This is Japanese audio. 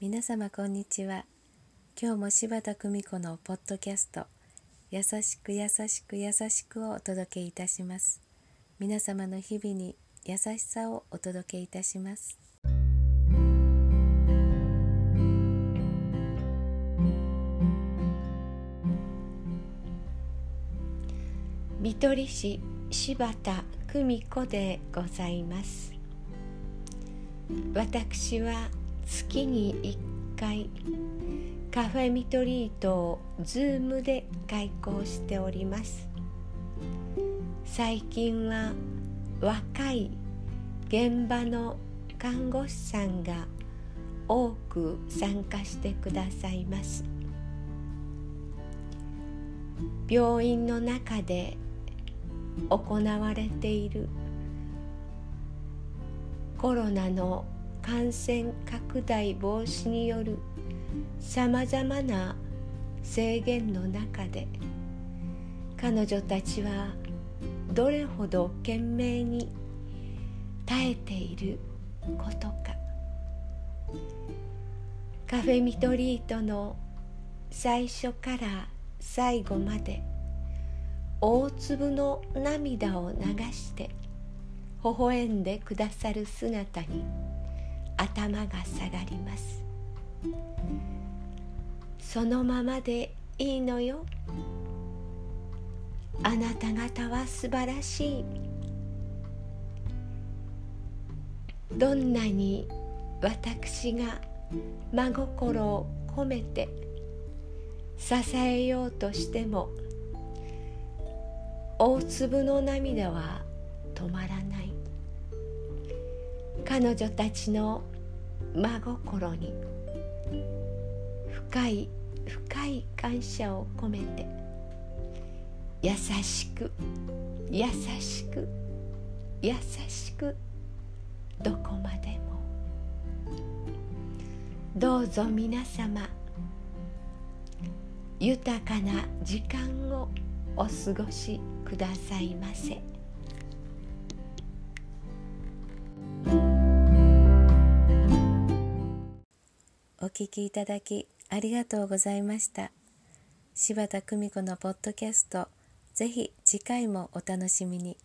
皆様こんにちは。今日も柴田久美子のポッドキャスト優しく優しく優しくをお届けいたします。皆様の日々に優しさをお届けいたします。見取り市柴田久美子でございます。私は月に1回カフェミトリートをズームで開講しております。最近は若い現場の看護師さんが多く参加してくださいます。病院の中で行われている。コロナの感染拡大防止によるさまざまな制限の中で彼女たちはどれほど懸命に耐えていることか。カフェミトリートの最初から最後まで大粒の涙を流して微笑んでくださる姿に頭が下がります。そのままでいいのよ。あなた方は素晴らしい。どんなに私が真心を込めて支えようとしても大粒の涙は止まらない。彼女たちの真心に深い深い感謝を込めて優しく優しく優しくどこまでも。どうぞ皆様豊かな時間をお過ごしくださいませ。お聞きいただきありがとうございました柴田久美子のポッドキャストぜひ次回もお楽しみに。